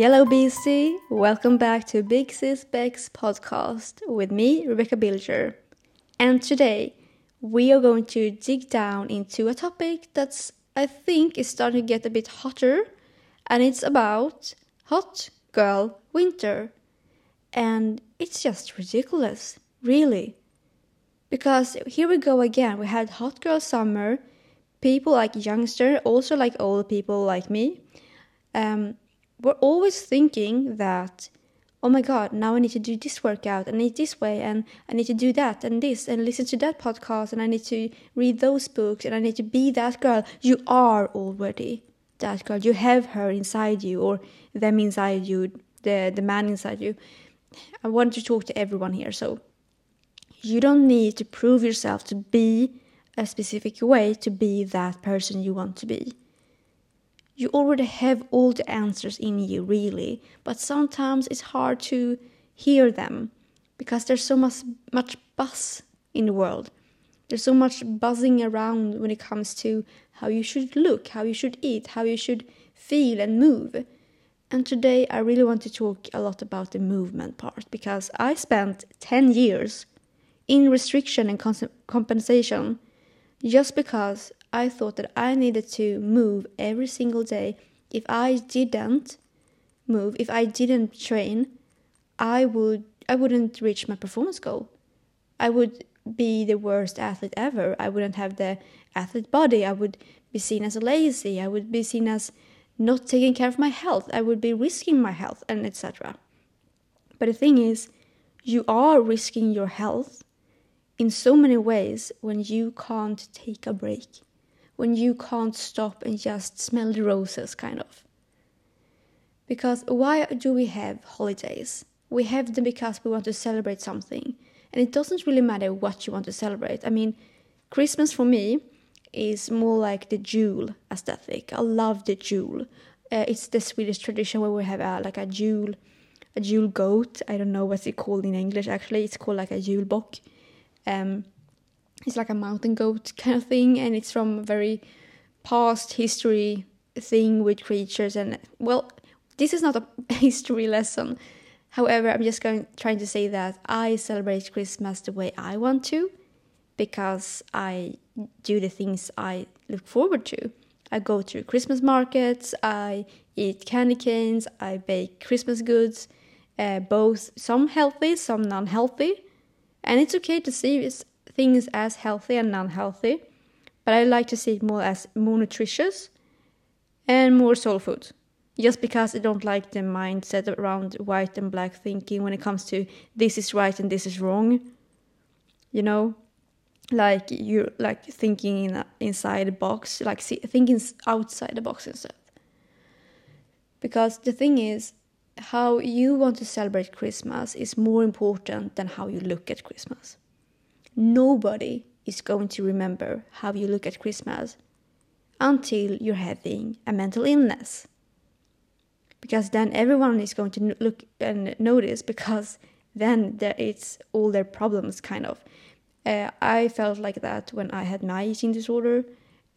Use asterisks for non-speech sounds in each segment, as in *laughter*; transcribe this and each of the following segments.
Yellow BC, welcome back to Big Sis Bex podcast with me, Rebecca Bilger. And today we are going to dig down into a topic that's, I think, is starting to get a bit hotter, and it's about hot girl winter. And it's just ridiculous, really. Because here we go again, we had hot girl summer, people like youngster, also like old people like me. Um, we're always thinking that oh my god now i need to do this workout i need this way and i need to do that and this and listen to that podcast and i need to read those books and i need to be that girl. You are already that girl. You have her inside you or them inside you the the man inside you. I want to talk to everyone here so you don't need to prove yourself to be a specific way to be that person you want to be you already have all the answers in you, really, but sometimes it's hard to hear them because there's so much, much buzz in the world. There's so much buzzing around when it comes to how you should look, how you should eat, how you should feel and move. And today I really want to talk a lot about the movement part because I spent 10 years in restriction and compensation just because I thought that I needed to move every single day. If I didn't move, if I didn't train, I would I wouldn't reach my performance goal. I would be the worst athlete ever. I wouldn't have the athlete body. I would be seen as lazy. I would be seen as not taking care of my health. I would be risking my health and etc. But the thing is, you are risking your health in so many ways when you can't take a break when you can't stop and just smell the roses, kind of. Because why do we have holidays? We have them because we want to celebrate something. And it doesn't really matter what you want to celebrate. I mean, Christmas for me is more like the jul aesthetic. I love the jul. Uh, it's the Swedish tradition where we have uh, like a jul, a jul goat. I don't know what's it called in English actually. It's called like a julbock. Um, it's like a mountain goat kind of thing, and it's from a very past history thing with creatures. And well, this is not a *laughs* history lesson. However, I'm just going trying to say that I celebrate Christmas the way I want to, because I do the things I look forward to. I go to Christmas markets, I eat candy canes, I bake Christmas goods, uh, both some healthy, some non healthy. And it's okay to see things as healthy and non-healthy, but I like to see it more as more nutritious and more soul food. Just because I don't like the mindset around white and black thinking when it comes to this is right and this is wrong. You know, like you like thinking in, inside a box, like see, thinking outside the box instead. Because the thing is, how you want to celebrate Christmas is more important than how you look at Christmas nobody is going to remember how you look at Christmas until you're having a mental illness. Because then everyone is going to look and notice because then it's all their problems kind of. Uh, I felt like that when I had my eating disorder,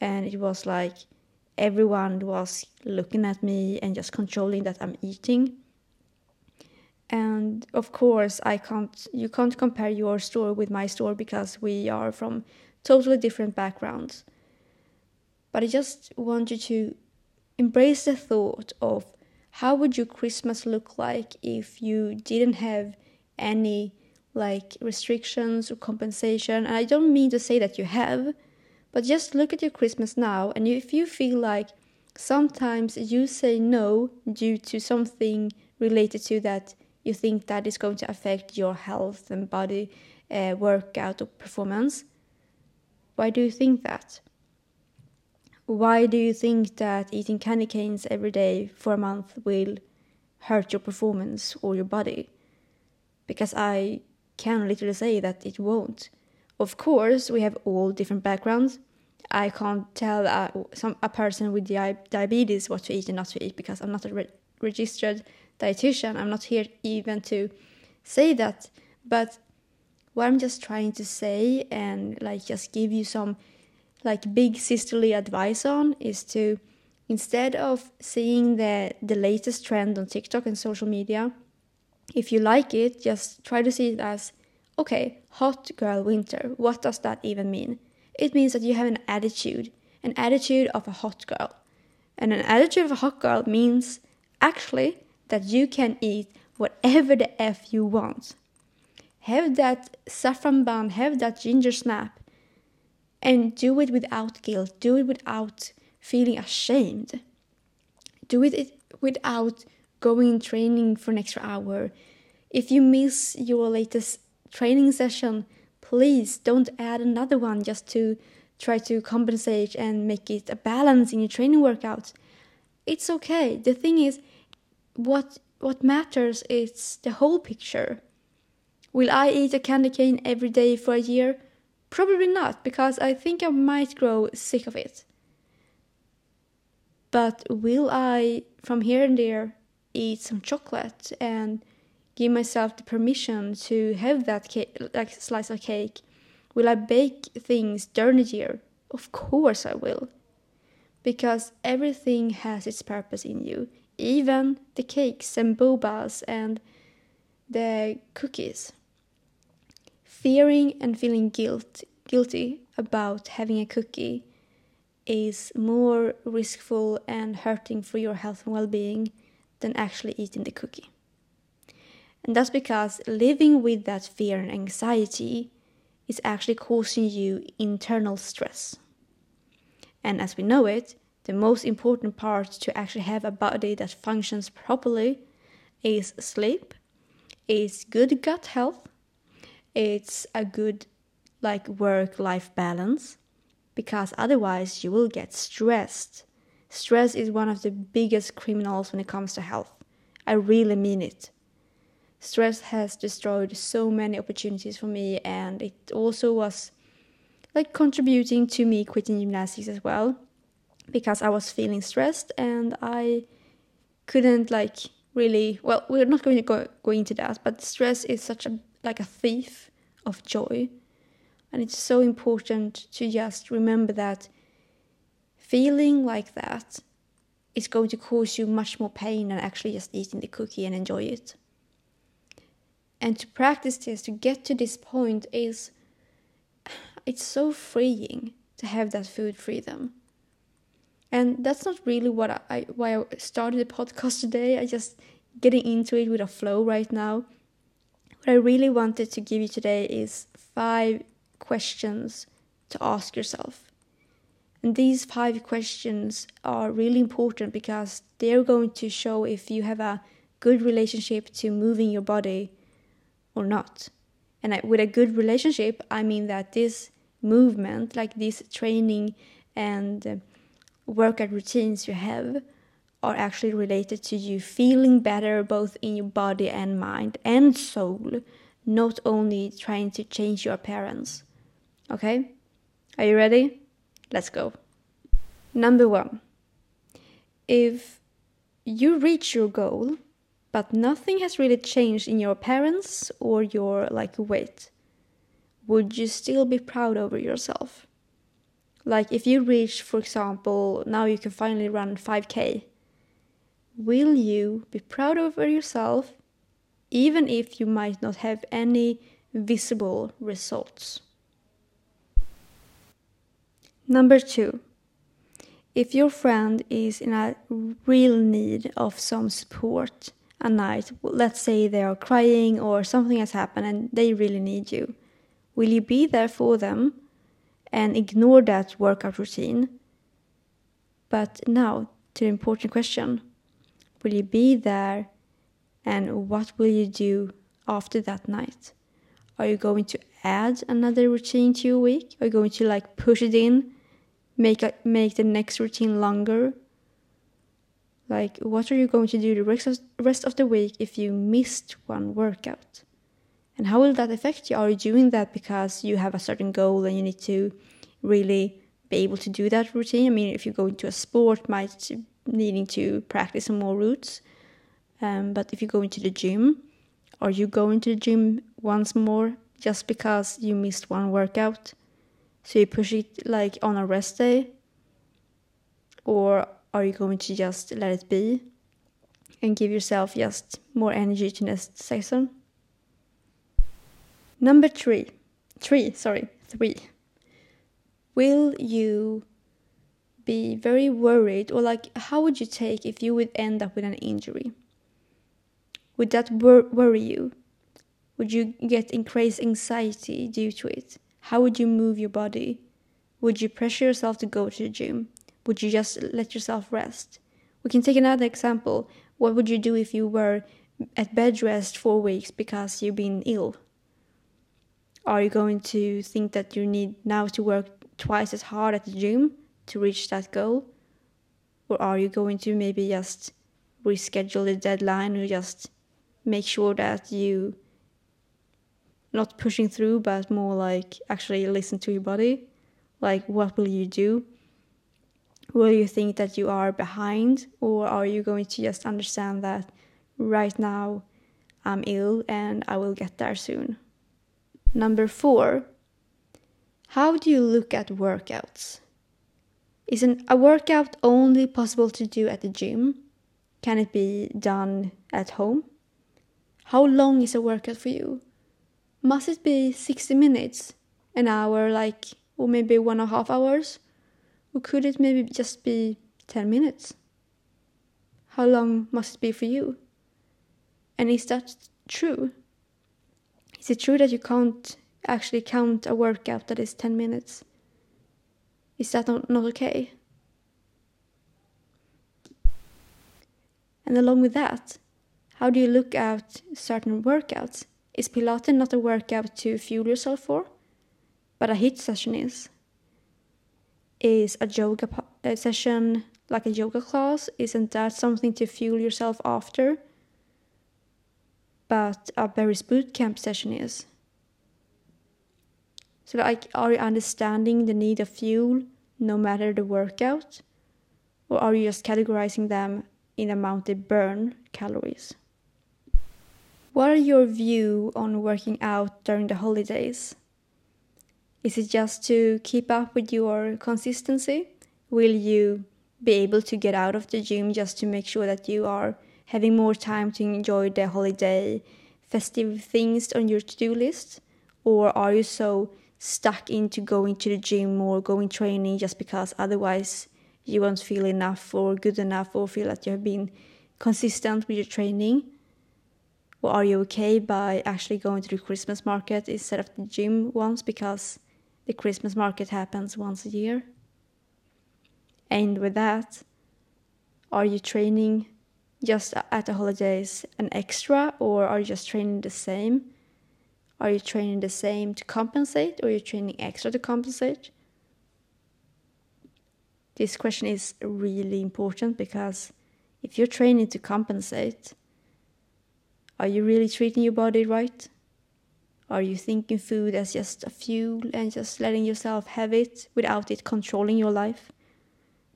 and it was like everyone was looking at me and just controlling that I'm eating and of course i can't you can't compare your store with my store because we are from totally different backgrounds. But i just want you to embrace the thought of how would your christmas look like if you didn't have any like restrictions or compensation. And i don't mean to say that you have but just look at your christmas now. And if you feel like sometimes you say no due to something related to that you think that is going to affect your health and body uh, workout or performance. Why do you think that? Why do you think that eating candy canes every day for a month will hurt your performance or your body? Because I can literally say that it won't. Of course, we have all different backgrounds. I can't tell a, some, a person with di- diabetes what to eat and not to eat because I'm not a registered dietitian. I'm not here even to say that, but what I'm just trying to say and like just give you some like big sisterly advice on is to instead of seeing the the latest trend on TikTok and social media, if you like it, just try to see it as okay, hot girl winter. What does that even mean? It means that you have an attitude, an attitude of a hot girl. And an attitude of a hot girl means actually that you can eat whatever the F you want. Have that saffron bun, have that ginger snap, and do it without guilt, do it without feeling ashamed. Do it without going training for an extra hour. If you miss your latest training session, please don't add another one just to try to compensate and make it a balance in your training workout. It's okay. The thing is, what what matters is the whole picture. Will I eat a candy cane every day for a year? Probably not, because I think I might grow sick of it. But will I, from here and there, eat some chocolate and give myself the permission to have that cake, like slice of cake? Will I bake things during the year? Of course I will. Because everything has its purpose in you, even the cakes and bobas and the cookies. Fearing and feeling guilt, guilty about having a cookie is more riskful and hurting for your health and well being than actually eating the cookie. And that's because living with that fear and anxiety is actually causing you internal stress. And as we know it, the most important part to actually have a body that functions properly is sleep, is good gut health, it's a good like work life balance because otherwise you will get stressed. Stress is one of the biggest criminals when it comes to health. I really mean it. Stress has destroyed so many opportunities for me, and it also was like contributing to me quitting gymnastics as well because I was feeling stressed and I couldn't like really well we're not going to go, go into that but stress is such a like a thief of joy and it's so important to just remember that feeling like that is going to cause you much more pain than actually just eating the cookie and enjoy it. And to practice this, to get to this point, is *sighs* it's so freeing to have that food freedom. And that's not really what I, I why I started the podcast today. I just getting into it with a flow right now. What I really wanted to give you today is five questions to ask yourself. And these five questions are really important because they're going to show if you have a good relationship to moving your body or not. And with a good relationship, I mean that this movement, like this training and uh, workout routines you have, are actually related to you feeling better both in your body and mind and soul, not only trying to change your appearance. Okay? Are you ready? Let's go. Number one if you reach your goal, but nothing has really changed in your appearance or your like weight, would you still be proud over yourself? Like if you reach, for example, now you can finally run 5k, will you be proud of yourself even if you might not have any visible results? Number two, if your friend is in a real need of some support a night, let's say they are crying or something has happened and they really need you, will you be there for them and ignore that workout routine? But now to the important question will you be there and what will you do after that night? Are you going to add another routine to your week? Are you going to like push it in, make make the next routine longer? Like, what are you going to do the rest of, rest of the week if you missed one workout? And how will that affect you? Are you doing that because you have a certain goal and you need to really be able to do that routine? I mean, if you go into a sport, might needing to practice some more routes. Um, but if you go into the gym, are you going to the gym once more just because you missed one workout? So you push it like on a rest day? Or are you going to just let it be and give yourself just more energy to next season? Number three, three, sorry, three. Will you be very worried, or like, how would you take if you would end up with an injury? Would that wor- worry you? Would you get increased anxiety due to it? How would you move your body? Would you pressure yourself to go to the gym? Would you just let yourself rest? We can take another example. What would you do if you were at bed rest four weeks because you've been ill? Are you going to think that you need now to work twice as hard at the gym to reach that goal? Or are you going to maybe just reschedule the deadline or just make sure that you not pushing through but more like actually listen to your body? Like what will you do? Will you think that you are behind or are you going to just understand that right now I'm ill and I will get there soon? Number four, how do you look at workouts? Is an, a workout only possible to do at the gym? Can it be done at home? How long is a workout for you? Must it be 60 minutes, an hour, like, or maybe one and a half hours? Or could it maybe just be 10 minutes? How long must it be for you? And is that true? Is it true that you can't actually count a workout that is 10 minutes? Is that not, not okay? And along with that, how do you look at certain workouts? Is Pilates not a workout to fuel yourself for? But a HIIT session is. Is a yoga session like a yoga class? Isn't that something to fuel yourself after? But a Barry's bootcamp session is. So, like, are you understanding the need of fuel no matter the workout? Or are you just categorizing them in amount they burn calories? What are your view on working out during the holidays? Is it just to keep up with your consistency? Will you be able to get out of the gym just to make sure that you are having more time to enjoy the holiday festive things on your to-do list? Or are you so stuck into going to the gym or going training just because otherwise you won't feel enough or good enough or feel that you have been consistent with your training? Or are you okay by actually going to the Christmas market instead of the gym once because the Christmas market happens once a year? And with that, are you training just at the holidays an extra or are you just training the same? Are you training the same to compensate or are you training extra to compensate? This question is really important because if you're training to compensate, are you really treating your body right? Are you thinking food as just a fuel and just letting yourself have it without it controlling your life?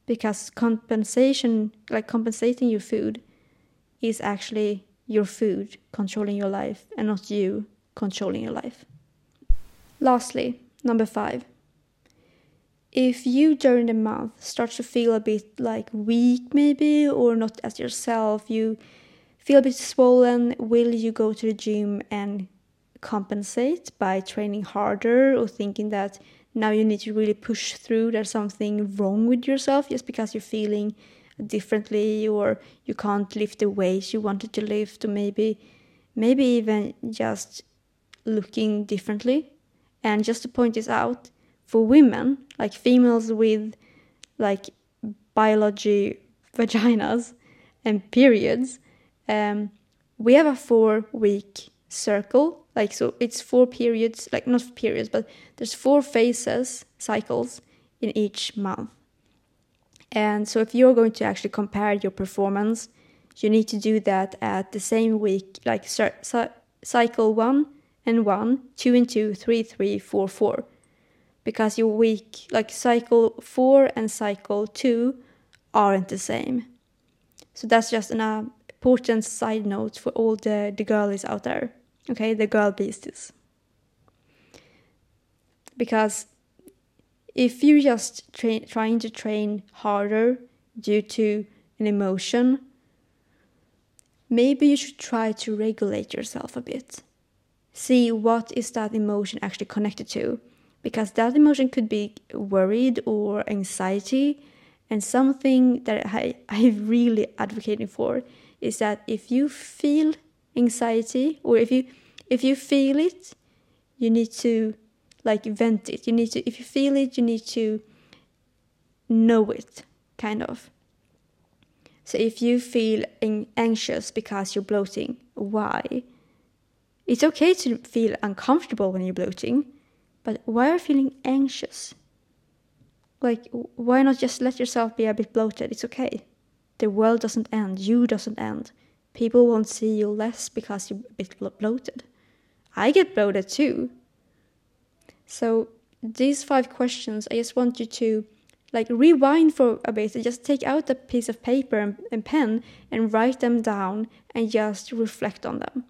Because compensation, like compensating your food, is actually your food controlling your life and not you controlling your life. Lastly, number five. If you during the month start to feel a bit like weak, maybe, or not as yourself, you feel a bit swollen, will you go to the gym and compensate by training harder or thinking that now you need to really push through, there's something wrong with yourself just because you're feeling differently or you can't lift the weights you wanted to lift or maybe maybe even just looking differently. And just to point this out, for women, like females with like biology vaginas and periods, um, we have a four week circle. Like, so it's four periods, like not periods, but there's four phases, cycles in each month. And so if you're going to actually compare your performance, you need to do that at the same week, like cycle one and 1, 2 and 2, 3, 3, 4, 4. Because your week, like cycle 4 and cycle 2, aren't the same. So that's just an important side note for all the, the girlies out there. Okay, the girl beasties. Because if you're just trying to train harder due to an emotion, maybe you should try to regulate yourself a bit. See what is that emotion actually connected to because that emotion could be worried or anxiety and something that I, *laughs* I really advocating for is that if you feel anxiety or if you if you feel it, you need to like vent it. You need to if you feel it, you need to know it, kind of. So if you feel anxious because you're bloating, why? It's okay to feel uncomfortable when you're bloating, but why are you feeling anxious? Like, why not just let yourself be a bit bloated? It's okay. The world doesn't end. You doesn't end. People won't see you less because you're a bit bloated. I get bloated too. So these five questions, I just want you to like rewind for a bit and just take out a piece of paper and, and pen and write them down and just reflect on them.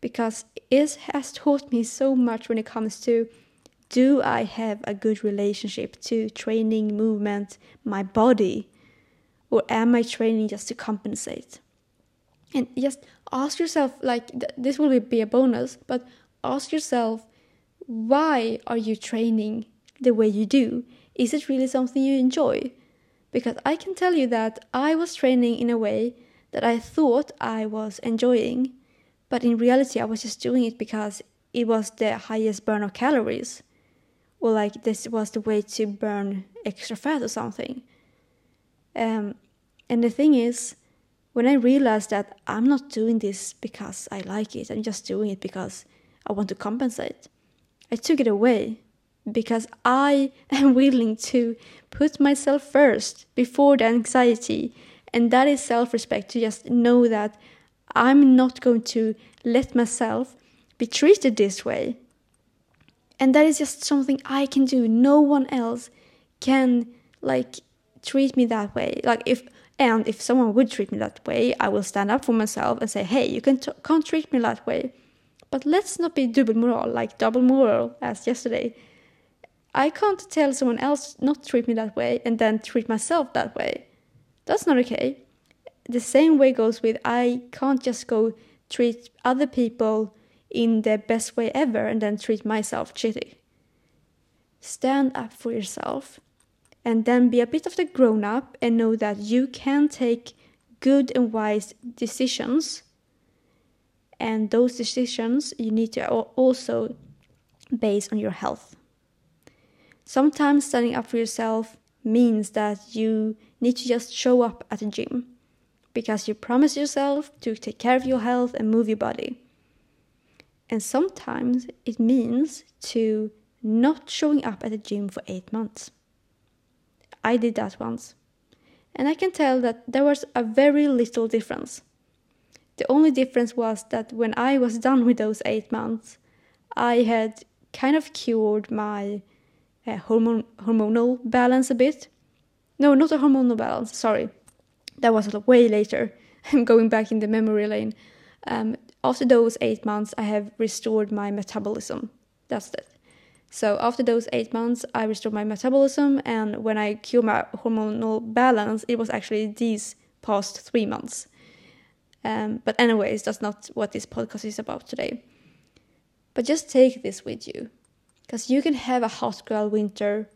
Because it has taught me so much when it comes to do I have a good relationship to training, movement, my body? Or am I training just to compensate? And just ask yourself like, th- this will be a bonus, but ask yourself, why are you training the way you do? Is it really something you enjoy? Because I can tell you that I was training in a way that I thought I was enjoying, but in reality, I was just doing it because it was the highest burn of calories or like this was the way to burn extra fat or something. Um, and the thing is, when I realized that I'm not doing this because I like it, I'm just doing it because I want to compensate, I took it away because I *laughs* am willing to put myself first before the anxiety. And that is self respect to just know that I'm not going to let myself be treated this way. And that is just something i can do. No one else can like treat me that way. Like if and if someone would treat me that way i will stand up for myself and say hey you can t- can't treat me that way but let's not be double moral like double moral as yesterday i can't tell someone else not treat me that way and then treat myself that way that's not okay the same way goes with i can't just go treat other people in the best way ever and then treat myself shitty. Stand up for yourself and then be a bit of the grown up and know that you can take good and wise decisions. And those decisions you need to also base on your health. Sometimes standing up for yourself means that you need to just show up at the gym because you promise yourself to take care of your health and move your body. And sometimes it means to not showing up at the gym for eight months. I did that once. And I can tell that there was a very little difference. The only difference was that when I was done with those eight months, I had kind of cured my uh, hormonal balance a bit. No, not a hormonal balance, sorry. That was way later. *laughs* I'm going back in the memory lane. Um, after those eight months, I have restored my metabolism. That's it. So after those eight months, I restored my metabolism, and when I cured my hormonal balance, it was actually these past three months. Um, but anyways, that's not what this podcast is about today. But just take this with you, because you can have a hot girl winter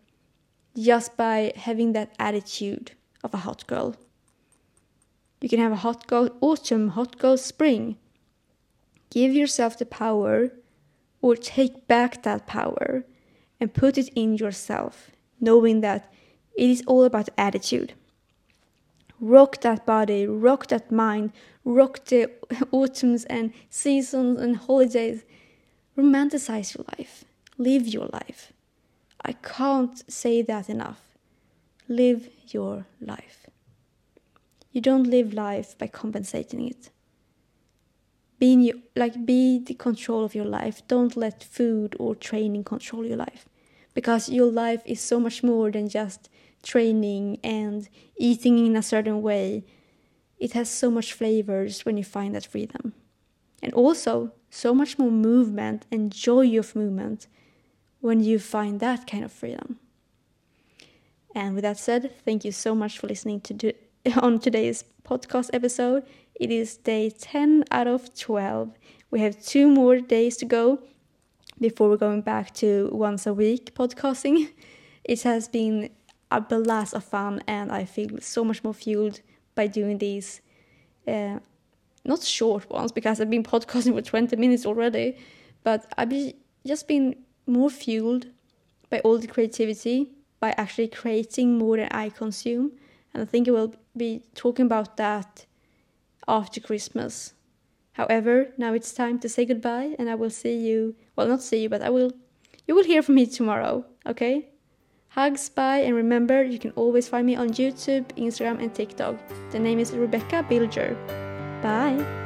just by having that attitude of a hot girl. You can have a hot girl autumn, hot girl spring, Give yourself the power or take back that power and put it in yourself, knowing that it is all about attitude. Rock that body, rock that mind, rock the *laughs* autumns and seasons and holidays. Romanticize your life, live your life. I can't say that enough. Live your life. You don't live life by compensating it be in your, like be the control of your life don't let food or training control your life because your life is so much more than just training and eating in a certain way it has so much flavors when you find that freedom and also so much more movement and joy of movement when you find that kind of freedom and with that said thank you so much for listening to *laughs* on today's podcast episode. It is day 10 out of 12. We have two more days to go before we're going back to once a week podcasting. *laughs* It has been a blast of fun, and I feel so much more fueled by doing these. Uh, not short ones because I've been podcasting for 20 minutes already, but I've just been more fueled by all the creativity, by actually creating more than I consume. And I think I will be talking about that after Christmas. However, now it's time to say goodbye, and I will see you. Well, not see you, but I will. You will hear from me tomorrow, okay? Hugs, bye, and remember you can always find me on YouTube, Instagram, and TikTok. The name is Rebecca Bilger. Bye!